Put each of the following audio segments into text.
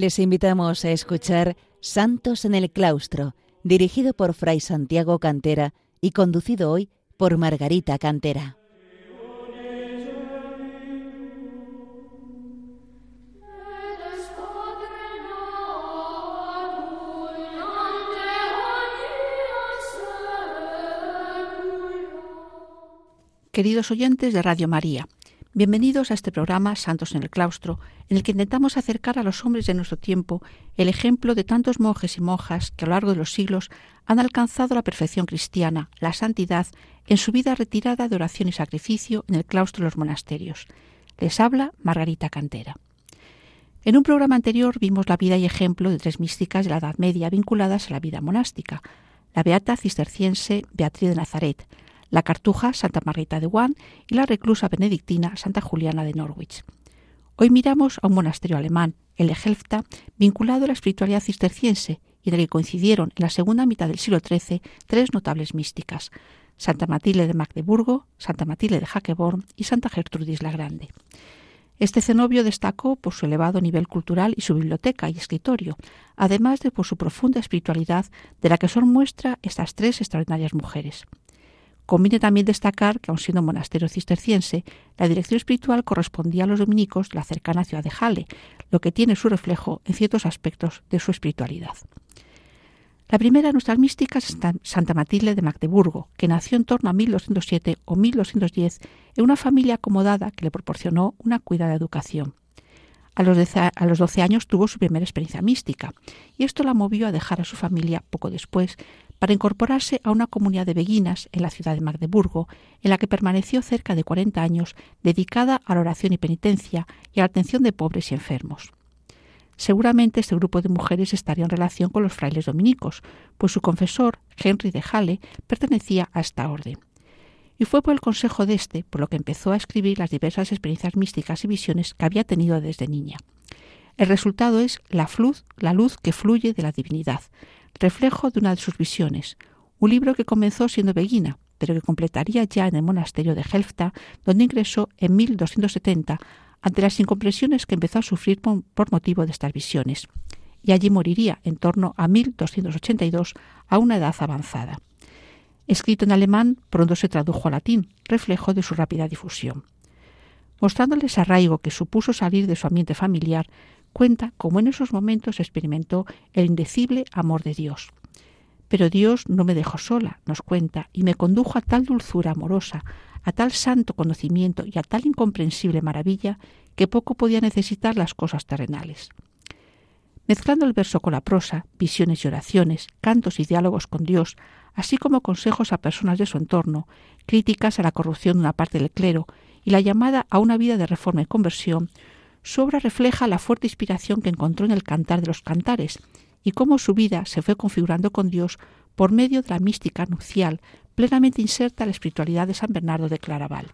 Les invitamos a escuchar Santos en el Claustro, dirigido por Fray Santiago Cantera y conducido hoy por Margarita Cantera. Queridos oyentes de Radio María, bienvenidos a este programa Santos en el Claustro, en el que intentamos acercar a los hombres de nuestro tiempo el ejemplo de tantos monjes y monjas que a lo largo de los siglos han alcanzado la perfección cristiana, la santidad, en su vida retirada de oración y sacrificio en el claustro de los monasterios. Les habla Margarita Cantera. En un programa anterior vimos la vida y ejemplo de tres místicas de la Edad Media vinculadas a la vida monástica, la beata cisterciense Beatriz de Nazaret, la cartuja Santa Margarita de Juan y la reclusa benedictina Santa Juliana de Norwich. Hoy miramos a un monasterio alemán, el de Helfta, vinculado a la espiritualidad cisterciense y en el que coincidieron en la segunda mitad del siglo XIII tres notables místicas, Santa Matilde de Magdeburgo, Santa Matilde de Hackeborn y Santa Gertrudis la Grande. Este cenobio destacó por su elevado nivel cultural y su biblioteca y escritorio, además de por su profunda espiritualidad de la que son muestra estas tres extraordinarias mujeres. Conviene también destacar que, aun siendo monasterio cisterciense, la dirección espiritual correspondía a los dominicos de la cercana ciudad de Halle, lo que tiene su reflejo en ciertos aspectos de su espiritualidad. La primera de nuestras místicas es Santa Matilde de Magdeburgo, que nació en torno a 1207 o 1210 en una familia acomodada que le proporcionó una cuidada educación. A los, a los 12 años tuvo su primera experiencia mística, y esto la movió a dejar a su familia poco después para incorporarse a una comunidad de beguinas en la ciudad de Magdeburgo, en la que permaneció cerca de 40 años dedicada a la oración y penitencia y a la atención de pobres y enfermos. Seguramente este grupo de mujeres estaría en relación con los frailes dominicos, pues su confesor, Henry de Halle, pertenecía a esta orden. Y fue por el consejo de éste por lo que empezó a escribir las diversas experiencias místicas y visiones que había tenido desde niña. El resultado es la, la luz que fluye de la divinidad, reflejo de una de sus visiones, un libro que comenzó siendo beguina, pero que completaría ya en el monasterio de Helfta, donde ingresó en 1270 ante las incomprensiones que empezó a sufrir por motivo de estas visiones, y allí moriría en torno a 1282 a una edad avanzada. Escrito en alemán, pronto se tradujo a latín, reflejo de su rápida difusión. Mostrándoles arraigo que supuso salir de su ambiente familiar, cuenta cómo en esos momentos experimentó el indecible amor de Dios. Pero Dios no me dejó sola, nos cuenta, y me condujo a tal dulzura amorosa, a tal santo conocimiento y a tal incomprensible maravilla que poco podía necesitar las cosas terrenales. Mezclando el verso con la prosa, visiones y oraciones, cantos y diálogos con Dios, así como consejos a personas de su entorno, críticas a la corrupción de una parte del clero y la llamada a una vida de reforma y conversión, su obra refleja la fuerte inspiración que encontró en el cantar de los cantares y cómo su vida se fue configurando con Dios por medio de la mística nupcial plenamente inserta en la espiritualidad de San Bernardo de Claraval.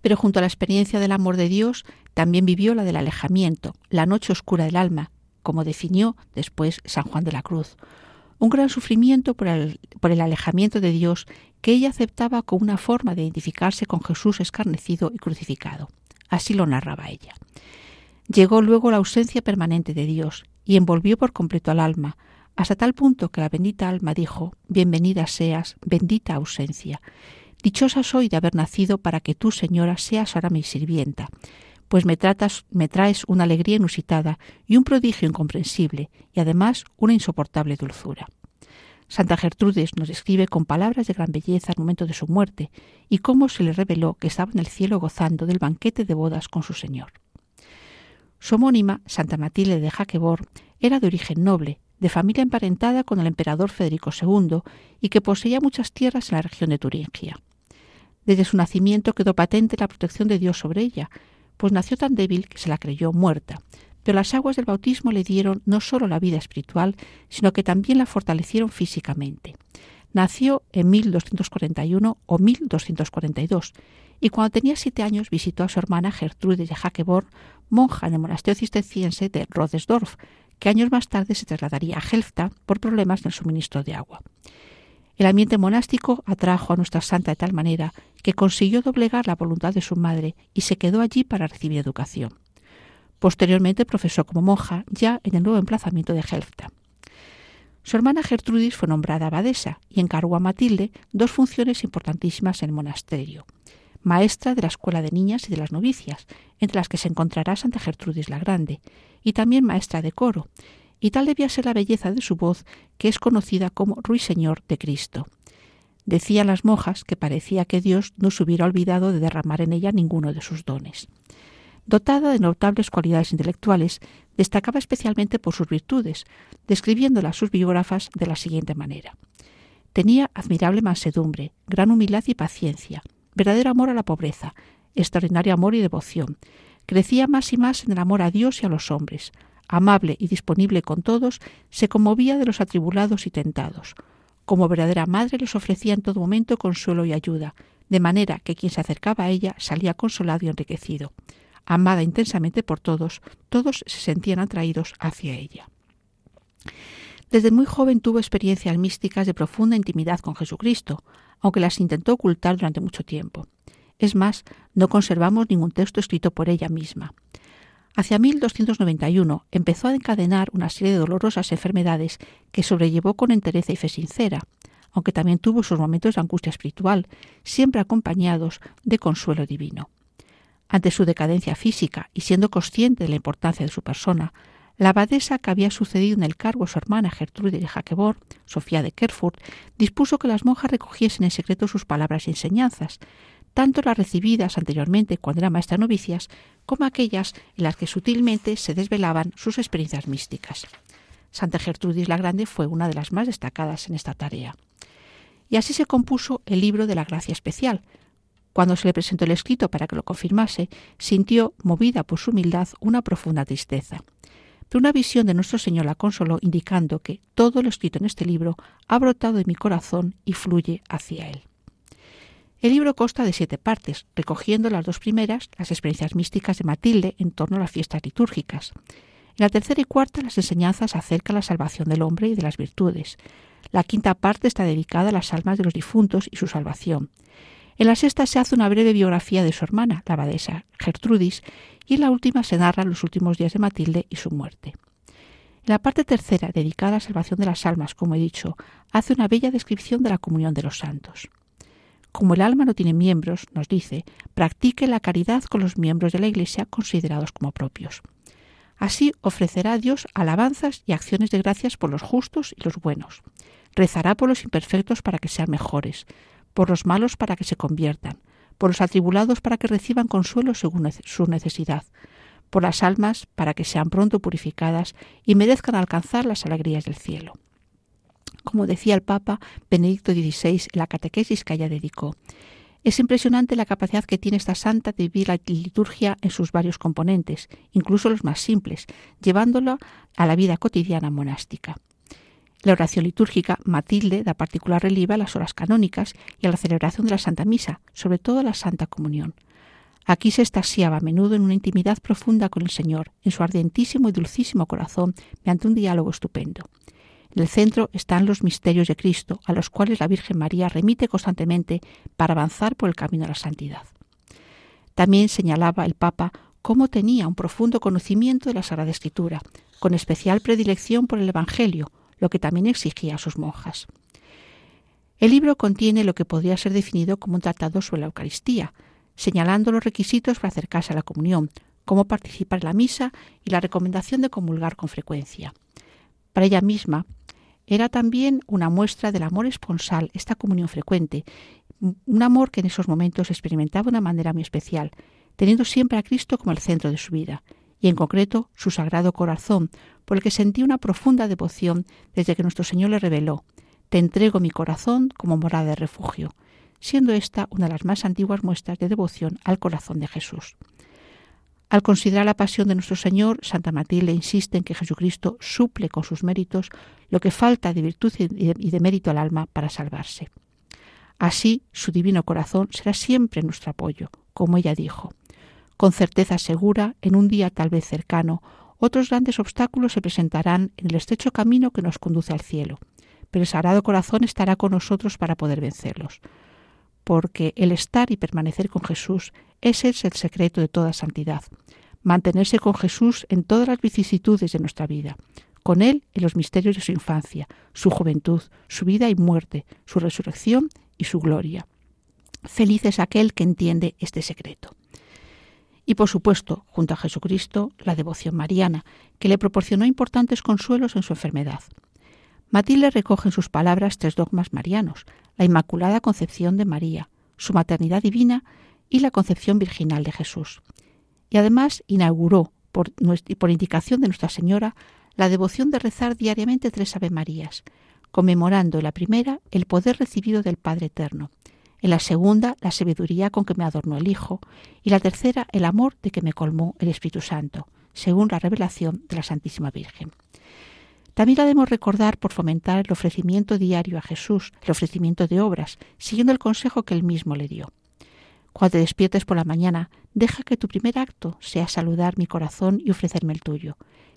Pero junto a la experiencia del amor de Dios, también vivió la del alejamiento, la noche oscura del alma, como definió después San Juan de la Cruz. Un gran sufrimiento por el, por el alejamiento de Dios que ella aceptaba como una forma de identificarse con Jesús escarnecido y crucificado. Así lo narraba ella. Llegó luego la ausencia permanente de Dios y envolvió por completo al alma, hasta tal punto que la bendita alma dijo, Bienvenida seas, bendita ausencia. Dichosa soy de haber nacido para que tú, Señora, seas ahora mi sirvienta, pues me, tratas, me traes una alegría inusitada y un prodigio incomprensible, y además una insoportable dulzura. Santa Gertrudes nos describe con palabras de gran belleza el momento de su muerte y cómo se le reveló que estaba en el cielo gozando del banquete de bodas con su Señor. Su homónima, Santa Matilde de Jaquebor, era de origen noble, de familia emparentada con el emperador Federico II y que poseía muchas tierras en la región de Turingia. Desde su nacimiento quedó patente la protección de Dios sobre ella, pues nació tan débil que se la creyó muerta, pero las aguas del bautismo le dieron no solo la vida espiritual, sino que también la fortalecieron físicamente. Nació en 1241 o 1242 y cuando tenía siete años visitó a su hermana Gertrude de Hackeborn, monja en el monasterio cisterciense de Rodesdorf, que años más tarde se trasladaría a Helfta por problemas en el suministro de agua. El ambiente monástico atrajo a nuestra santa de tal manera que consiguió doblegar la voluntad de su madre y se quedó allí para recibir educación. Posteriormente profesó como monja ya en el nuevo emplazamiento de Helfta. Su hermana Gertrudis fue nombrada abadesa y encargó a Matilde dos funciones importantísimas en el monasterio. Maestra de la escuela de niñas y de las novicias, entre las que se encontrará Santa Gertrudis la Grande, y también maestra de coro, y tal debía ser la belleza de su voz que es conocida como Ruiseñor de Cristo. Decían las monjas que parecía que Dios no se hubiera olvidado de derramar en ella ninguno de sus dones. Dotada de notables cualidades intelectuales, destacaba especialmente por sus virtudes, describiéndolas sus biógrafas de la siguiente manera. Tenía admirable mansedumbre, gran humildad y paciencia, verdadero amor a la pobreza, extraordinario amor y devoción. Crecía más y más en el amor a Dios y a los hombres. Amable y disponible con todos, se conmovía de los atribulados y tentados. Como verdadera madre les ofrecía en todo momento consuelo y ayuda, de manera que quien se acercaba a ella salía consolado y enriquecido amada intensamente por todos, todos se sentían atraídos hacia ella. Desde muy joven tuvo experiencias místicas de profunda intimidad con Jesucristo, aunque las intentó ocultar durante mucho tiempo. Es más, no conservamos ningún texto escrito por ella misma. Hacia 1291 empezó a encadenar una serie de dolorosas enfermedades que sobrellevó con entereza y fe sincera, aunque también tuvo sus momentos de angustia espiritual, siempre acompañados de consuelo divino. Ante su decadencia física y siendo consciente de la importancia de su persona, la abadesa que había sucedido en el cargo a su hermana Gertrude de Jaquebor, Sofía de Kerfurt, dispuso que las monjas recogiesen en secreto sus palabras y enseñanzas, tanto las recibidas anteriormente cuando era maestra novicias, como aquellas en las que sutilmente se desvelaban sus experiencias místicas. Santa Gertrudis la Grande fue una de las más destacadas en esta tarea. Y así se compuso el libro de la Gracia Especial, cuando se le presentó el escrito para que lo confirmase, sintió, movida por su humildad, una profunda tristeza. Pero una visión de nuestro Señor la consoló, indicando que todo lo escrito en este libro ha brotado de mi corazón y fluye hacia él. El libro consta de siete partes, recogiendo las dos primeras, las experiencias místicas de Matilde en torno a las fiestas litúrgicas. En la tercera y cuarta, las enseñanzas acerca de la salvación del hombre y de las virtudes. La quinta parte está dedicada a las almas de los difuntos y su salvación. En la sexta se hace una breve biografía de su hermana, la abadesa Gertrudis, y en la última se narra los últimos días de Matilde y su muerte. En la parte tercera, dedicada a la salvación de las almas, como he dicho, hace una bella descripción de la comunión de los santos. Como el alma no tiene miembros, nos dice, practique la caridad con los miembros de la Iglesia considerados como propios. Así ofrecerá a Dios alabanzas y acciones de gracias por los justos y los buenos. Rezará por los imperfectos para que sean mejores, por los malos para que se conviertan, por los atribulados para que reciban consuelo según su necesidad, por las almas para que sean pronto purificadas y merezcan alcanzar las alegrías del cielo. Como decía el Papa Benedicto XVI en la catequesis que ella dedicó, es impresionante la capacidad que tiene esta santa de vivir la liturgia en sus varios componentes, incluso los más simples, llevándolo a la vida cotidiana monástica. La oración litúrgica, Matilde, da particular relieve a las horas canónicas y a la celebración de la Santa Misa, sobre todo a la Santa Comunión. Aquí se estasiaba a menudo en una intimidad profunda con el Señor, en su ardentísimo y dulcísimo corazón, mediante un diálogo estupendo. En el centro están los misterios de Cristo, a los cuales la Virgen María remite constantemente para avanzar por el camino a la santidad. También señalaba el Papa cómo tenía un profundo conocimiento de la Sagrada Escritura, con especial predilección por el Evangelio, lo que también exigía a sus monjas. El libro contiene lo que podría ser definido como un tratado sobre la Eucaristía, señalando los requisitos para acercarse a la comunión, cómo participar en la misa y la recomendación de comulgar con frecuencia. Para ella misma, era también una muestra del amor esponsal esta comunión frecuente, un amor que en esos momentos experimentaba de una manera muy especial, teniendo siempre a Cristo como el centro de su vida, y en concreto su sagrado corazón, por el que sentí una profunda devoción desde que nuestro Señor le reveló, Te entrego mi corazón como morada de refugio, siendo esta una de las más antiguas muestras de devoción al corazón de Jesús. Al considerar la pasión de nuestro Señor, Santa Matilde insiste en que Jesucristo suple con sus méritos lo que falta de virtud y de mérito al alma para salvarse. Así, su divino corazón será siempre nuestro apoyo, como ella dijo. Con certeza segura, en un día tal vez cercano, otros grandes obstáculos se presentarán en el estrecho camino que nos conduce al cielo, pero el Sagrado Corazón estará con nosotros para poder vencerlos, porque el estar y permanecer con Ese es el secreto de toda santidad. mantenerse con Jesús en todas las vicisitudes de nuestra vida, con Él en los misterios de su infancia, su juventud, su vida y muerte, su resurrección y su gloria. Feliz es aquel que entiende este secreto. Y por supuesto, junto a Jesucristo, la devoción mariana, que le proporcionó importantes consuelos en su enfermedad. Matilde recoge en sus palabras tres dogmas marianos, la Inmaculada Concepción de María, su maternidad divina y la concepción virginal de Jesús. Y además inauguró, por, por indicación de Nuestra Señora, la devoción de rezar diariamente tres Ave Marías, conmemorando la primera el poder recibido del Padre Eterno, en la segunda la sabiduría con que me adornó el Hijo, y la tercera el amor de que me colmó el Espíritu Santo, según la revelación de la Santísima Virgen. También la debemos recordar por fomentar el ofrecimiento diario a Jesús, el ofrecimiento de obras, siguiendo el consejo que él mismo le dio. Cuando te despiertes por la mañana, deja que tu primer acto sea saludar mi corazón y ofrecerme el tuyo.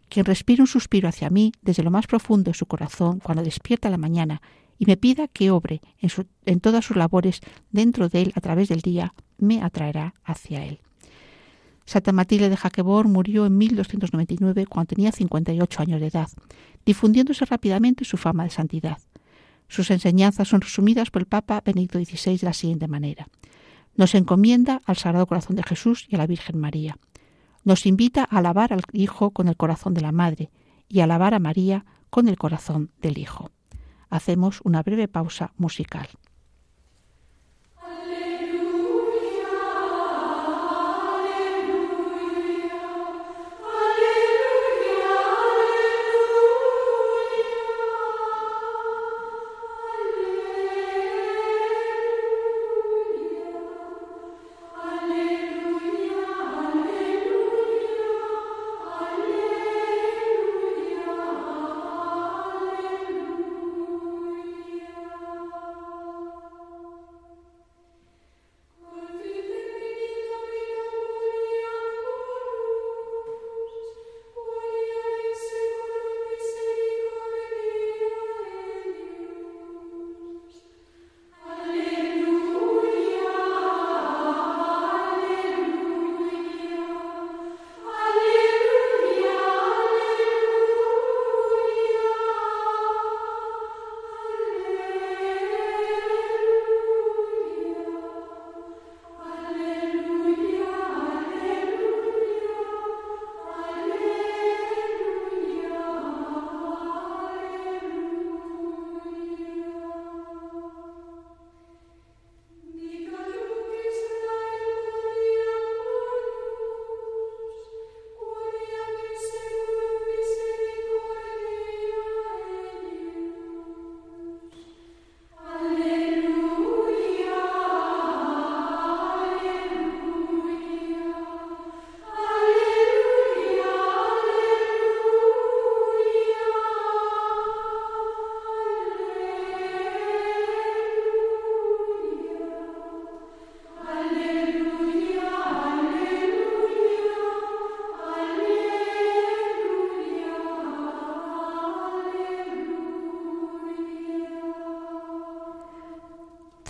Quien respire un suspiro hacia mí desde lo más profundo de su corazón cuando despierta la mañana y me pida que obre en, en todas sus labores dentro de él a través del día, me atraerá hacia él. Santa Matilde de Jaquebor murió en 1299 cuando tenía 58 años de edad, difundiéndose rápidamente su fama de santidad. Sus enseñanzas son resumidas por el Papa Benedicto XVI de la siguiente manera. Nos encomienda al Sagrado Corazón de Jesús y a la Virgen María. Nos invita a alabar al Hijo con el corazón de la Madre y a alabar a María con el corazón del Hijo. Hacemos una breve pausa musical.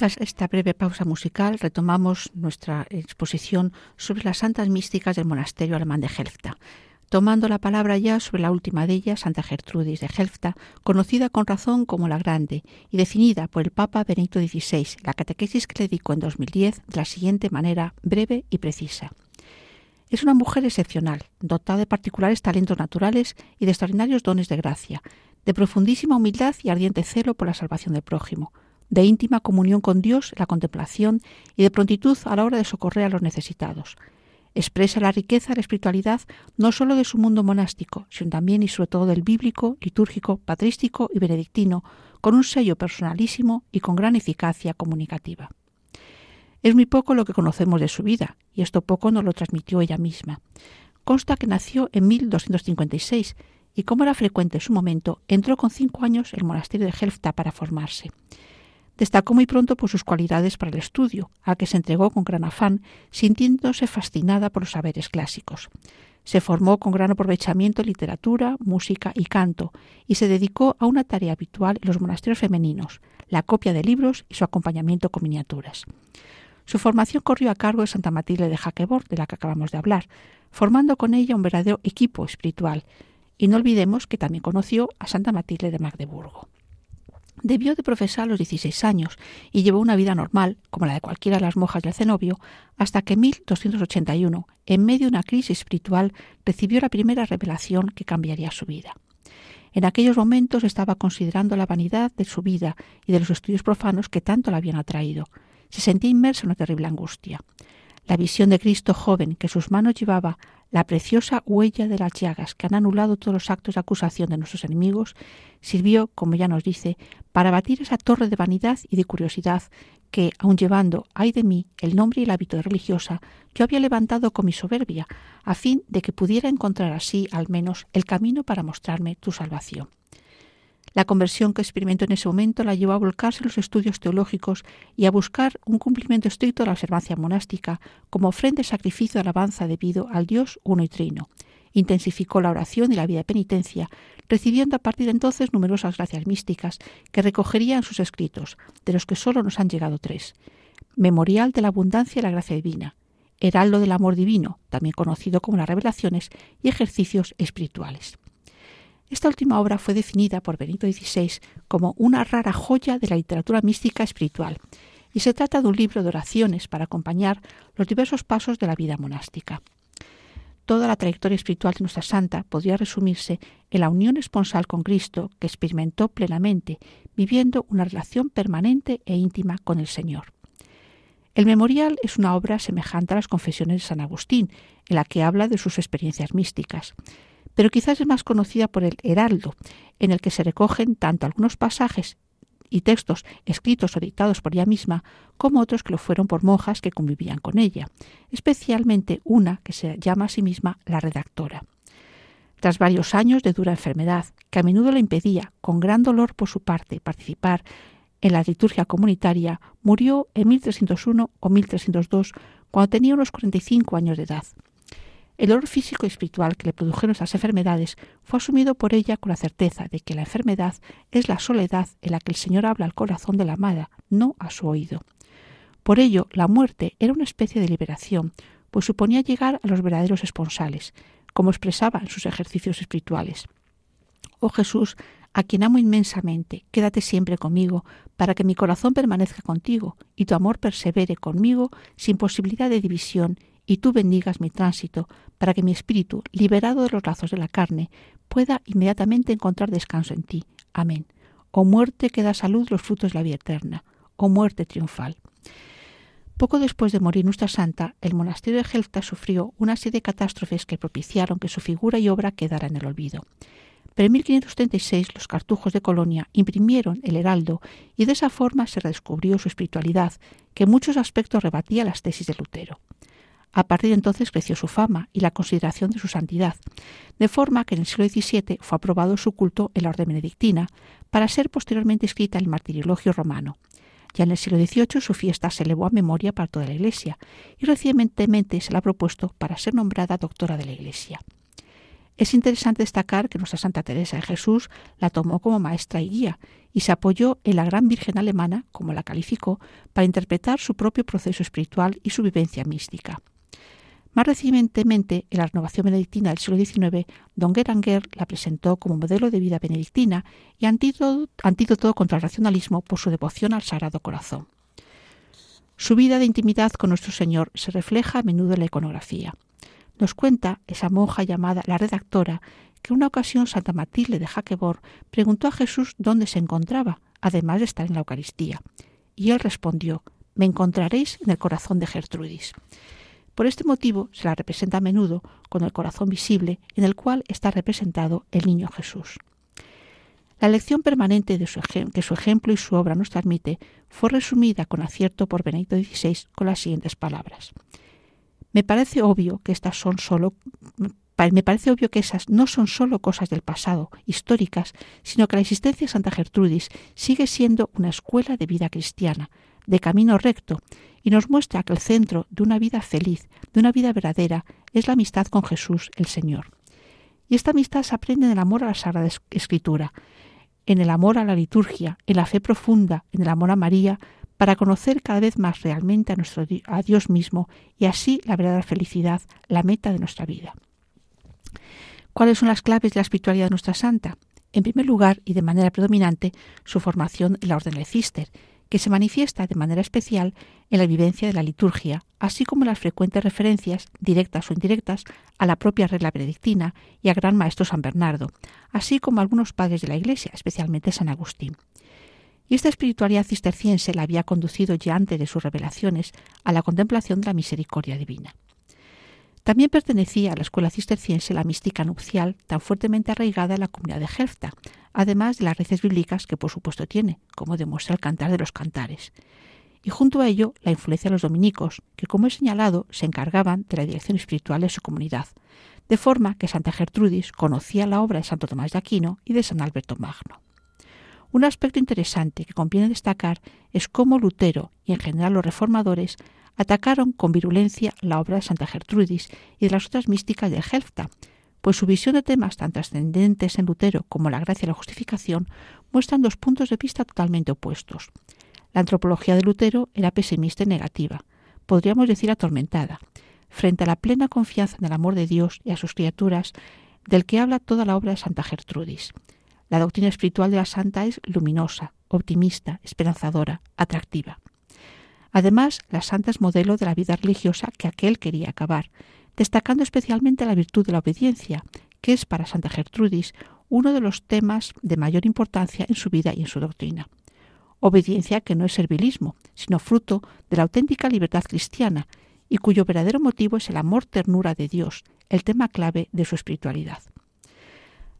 Esta breve pausa musical, retomamos nuestra exposición sobre las santas místicas del monasterio alemán de Helfta, tomando la palabra ya sobre la última de ellas, Santa Gertrudis de Helfta, conocida con razón como la Grande y definida por el Papa Benedicto XVI, la catequesis que le dedicó en 2010 de la siguiente manera breve y precisa. Es una mujer excepcional, dotada de particulares talentos naturales y de extraordinarios dones de gracia, de profundísima humildad y ardiente celo por la salvación del prójimo, de íntima comunión con Dios, la contemplación y de prontitud a la hora de socorrer a los necesitados. Expresa la riqueza de la espiritualidad no sólo de su mundo monástico, sino también y sobre todo del bíblico, litúrgico, patrístico y benedictino, con un sello personalísimo y con gran eficacia comunicativa. Es muy poco lo que conocemos de su vida, y esto poco nos lo transmitió ella misma. Consta que nació en 1256 y, como era frecuente en su momento, entró con cinco años el monasterio de Helfta para formarse. Destacó muy pronto por sus cualidades para el estudio, a que se entregó con gran afán, sintiéndose fascinada por los saberes clásicos. Se formó con gran aprovechamiento en literatura, música y canto, y se dedicó a una tarea habitual en los monasterios femeninos, la copia de libros y su acompañamiento con miniaturas. Su formación corrió a cargo de Santa Matilde de Jaquebord, de la que acabamos de hablar, formando con ella un verdadero equipo espiritual. Y no olvidemos que también conoció a Santa Matilde de Magdeburgo. Debió de profesar a los 16 años y llevó una vida normal, como la de cualquiera de las monjas del cenobio, hasta que en 1281, en medio de una crisis espiritual, recibió la primera revelación que cambiaría su vida. En aquellos momentos estaba considerando la vanidad de su vida y de los estudios profanos que tanto la habían atraído. Se sentía inmerso en una terrible angustia. La visión de Cristo joven que sus manos llevaba, la preciosa huella de las llagas que han anulado todos los actos de acusación de nuestros enemigos, sirvió, como ya nos dice, para batir esa torre de vanidad y de curiosidad que, aun llevando, ay de mí, el nombre y el hábito de religiosa, yo había levantado con mi soberbia, a fin de que pudiera encontrar así, al menos, el camino para mostrarme tu salvación. La conversión que experimentó en ese momento la llevó a volcarse en los estudios teológicos y a buscar un cumplimiento estricto de la observancia monástica como ofrenda y sacrificio de alabanza debido al Dios uno y trino. Intensificó la oración y la vida de penitencia, recibiendo a partir de entonces numerosas gracias místicas que recogería en sus escritos, de los que solo nos han llegado tres. Memorial de la abundancia y la gracia divina, Heraldo del amor divino, también conocido como las revelaciones y ejercicios espirituales. Esta última obra fue definida por Benito XVI como una rara joya de la literatura mística espiritual, y se trata de un libro de oraciones para acompañar los diversos pasos de la vida monástica. Toda la trayectoria espiritual de nuestra santa podría resumirse en la unión esponsal con Cristo que experimentó plenamente, viviendo una relación permanente e íntima con el Señor. El memorial es una obra semejante a las confesiones de San Agustín, en la que habla de sus experiencias místicas pero quizás es más conocida por el Heraldo, en el que se recogen tanto algunos pasajes y textos escritos o dictados por ella misma, como otros que lo fueron por monjas que convivían con ella, especialmente una que se llama a sí misma la redactora. Tras varios años de dura enfermedad, que a menudo le impedía, con gran dolor por su parte, participar en la liturgia comunitaria, murió en 1301 o 1302, cuando tenía unos 45 años de edad. El dolor físico y espiritual que le produjeron esas enfermedades fue asumido por ella con la certeza de que la enfermedad es la soledad en la que el Señor habla al corazón de la amada, no a su oído. Por ello, la muerte era una especie de liberación, pues suponía llegar a los verdaderos esponsales, como expresaba en sus ejercicios espirituales. Oh Jesús, a quien amo inmensamente, quédate siempre conmigo, para que mi corazón permanezca contigo y tu amor persevere conmigo sin posibilidad de división y tú bendigas mi tránsito, para que mi espíritu, liberado de los lazos de la carne, pueda inmediatamente encontrar descanso en ti. Amén. Oh muerte que da salud los frutos de la vida eterna. Oh muerte triunfal. Poco después de morir nuestra santa, el monasterio de Gelta sufrió una serie de catástrofes que propiciaron que su figura y obra quedara en el olvido. Pero en 1536 los cartujos de Colonia imprimieron el heraldo y de esa forma se redescubrió su espiritualidad, que en muchos aspectos rebatía las tesis de Lutero. A partir de entonces creció su fama y la consideración de su santidad, de forma que en el siglo XVII fue aprobado su culto en la orden benedictina, para ser posteriormente escrita en el martiriologio romano. Ya en el siglo XVIII su fiesta se elevó a memoria para toda la Iglesia y recientemente se la ha propuesto para ser nombrada doctora de la Iglesia. Es interesante destacar que nuestra Santa Teresa de Jesús la tomó como maestra y guía y se apoyó en la gran Virgen alemana, como la calificó, para interpretar su propio proceso espiritual y su vivencia mística. Más recientemente, en la renovación benedictina del siglo XIX, don Geranger la presentó como modelo de vida benedictina y antídoto, contra el racionalismo por su devoción al Sagrado Corazón. Su vida de intimidad con nuestro Señor se refleja a menudo en la iconografía. Nos cuenta esa monja llamada la redactora que en una ocasión Santa Matilde de Jaquebor preguntó a Jesús dónde se encontraba, además de estar en la Eucaristía. Y él respondió, me encontraréis en el corazón de Gertrudis. Por este motivo se la representa a menudo con el corazón visible en el cual está representado el niño Jesús. La lección permanente que su ejemplo y su obra nos transmite fue resumida con acierto por Benedicto XVI con las siguientes palabras. Me parece obvio que estas son me parece obvio que esas no son solo cosas del pasado, históricas, sino que la existencia de Santa Gertrudis sigue siendo una escuela de vida cristiana, de camino recto, y nos muestra que el centro de una vida feliz, de una vida verdadera, es la amistad con Jesús el Señor. Y esta amistad se aprende en el amor a la Sagrada Escritura, en el amor a la liturgia, en la fe profunda, en el amor a María, para conocer cada vez más realmente a, nuestro, a Dios mismo y así la verdadera felicidad, la meta de nuestra vida. ¿Cuáles son las claves de la espiritualidad de nuestra santa? En primer lugar, y de manera predominante, su formación en la orden de Cister, que se manifiesta de manera especial en la vivencia de la liturgia, así como las frecuentes referencias, directas o indirectas, a la propia regla benedictina y al gran maestro San Bernardo, así como a algunos padres de la Iglesia, especialmente San Agustín. Y esta espiritualidad cisterciense la había conducido ya antes de sus revelaciones a la contemplación de la misericordia divina. También pertenecía a la escuela cisterciense la mística nupcial, tan fuertemente arraigada en la comunidad de Jefta, además de las raíces bíblicas que por supuesto tiene, como demuestra el cantar de los cantares. Y junto a ello, la influencia de los dominicos, que como he señalado, se encargaban de la dirección espiritual de su comunidad, de forma que Santa Gertrudis conocía la obra de Santo Tomás de Aquino y de San Alberto Magno. Un aspecto interesante que conviene destacar es cómo Lutero y en general los reformadores atacaron con virulencia la obra de Santa Gertrudis y de las otras místicas de Helfta, pues su visión de temas tan trascendentes en Lutero como la gracia y la justificación muestran dos puntos de vista totalmente opuestos. La antropología de Lutero era pesimista y negativa, podríamos decir atormentada, frente a la plena confianza en el amor de Dios y a sus criaturas, del que habla toda la obra de Santa Gertrudis. La doctrina espiritual de la santa es luminosa, optimista, esperanzadora, atractiva. Además, la santa es modelo de la vida religiosa que aquel quería acabar, destacando especialmente la virtud de la obediencia, que es para Santa Gertrudis uno de los temas de mayor importancia en su vida y en su doctrina. Obediencia que no es servilismo, sino fruto de la auténtica libertad cristiana y cuyo verdadero motivo es el amor ternura de Dios, el tema clave de su espiritualidad.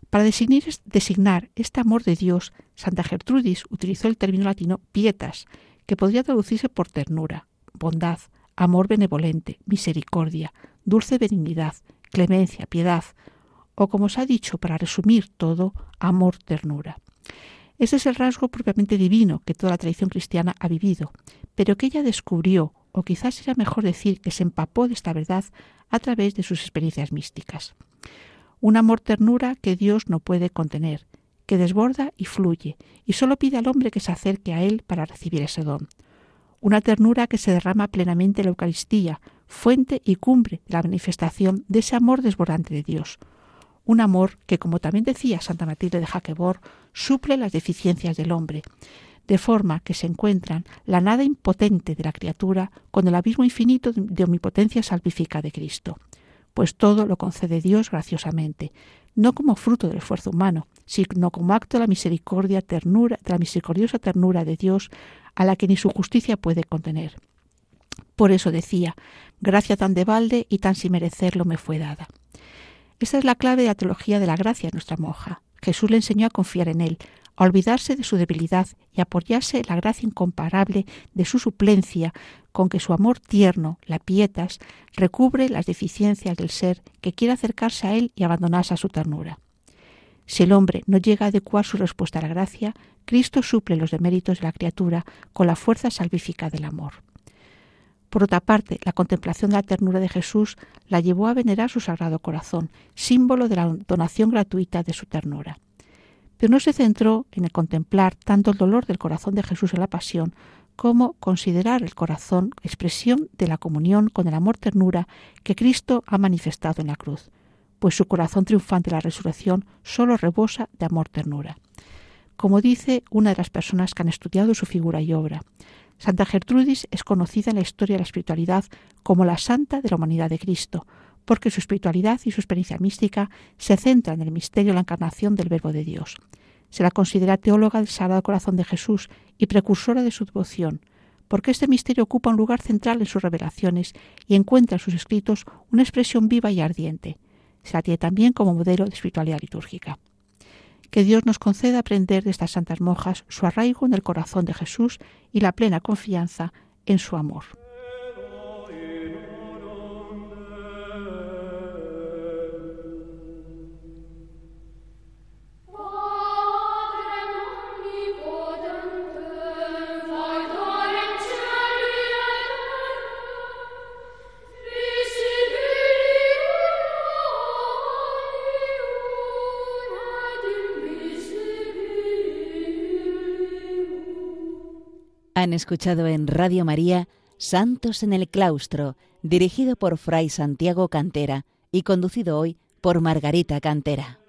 Para designar, designar este amor de Dios, Santa Gertrudis utilizó el término latino pietas, que podría traducirse por ternura, bondad, amor benevolente, misericordia, dulce benignidad, clemencia, piedad, o como se ha dicho para resumir todo, amor, ternura. Ese es el rasgo propiamente divino que toda la tradición cristiana ha vivido, pero que ella descubrió, o quizás sería mejor decir que se empapó de esta verdad a través de sus experiencias místicas. Un amor ternura que Dios no puede contener, que desborda y fluye, y solo pide al hombre que se acerque a él para recibir ese don. Una ternura que se derrama plenamente en la Eucaristía, fuente y cumbre de la manifestación de ese amor desbordante de Dios. Un amor que, como también decía Santa Matilde de Jaquebor, suple las deficiencias del hombre, de forma que se encuentran la nada impotente de la criatura con el abismo infinito de omnipotencia salvífica de Cristo. Pues todo lo concede Dios graciosamente, no como fruto del esfuerzo humano, sino como acto de la misericordia, ternura, de la misericordiosa ternura de Dios a la que ni su justicia puede contener. Por eso decía, gracia tan de balde y tan sin merecerlo me fue dada. Esta es la clave de la teología de la gracia de nuestra monja. Jesús le enseñó a confiar en él, olvidarse de su debilidad y apoyarse en la gracia incomparable de su suplencia, con que su amor tierno, la pietas, recubre las deficiencias del ser que quiere acercarse a él y abandonarse a su ternura. Si el hombre no llega a adecuar su respuesta a la gracia, Cristo suple los deméritos de la criatura con la fuerza salvífica del amor. Por otra parte, la contemplación de la ternura de Jesús la llevó a venerar su sagrado corazón, símbolo de la donación gratuita de su ternura. Pero no se centró en contemplar tanto el dolor del corazón de Jesús en la pasión como considerar el corazón expresión de la comunión con el amor ternura que Cristo ha manifestado en la cruz, pues su corazón triunfante de la resurrección solo rebosa de amor ternura. Como dice una de las personas que han estudiado su figura y obra, Santa Gertrudis es conocida en la historia de la espiritualidad como la santa de la humanidad de Cristo, porque su espiritualidad y su experiencia mística se centran en el misterio de la encarnación del Verbo de Dios. Se la considera teóloga del Sagrado Corazón de Jesús y precursora de su devoción, porque este misterio ocupa un lugar central en sus revelaciones y encuentra en sus escritos una expresión viva y ardiente. Se la tiene también como modelo de espiritualidad litúrgica. Que Dios nos conceda aprender de estas santas monjas su arraigo en el corazón de Jesús y la plena confianza en su amor. Han escuchado en Radio María Santos en el Claustro, dirigido por Fray Santiago Cantera y conducido hoy por Margarita Cantera.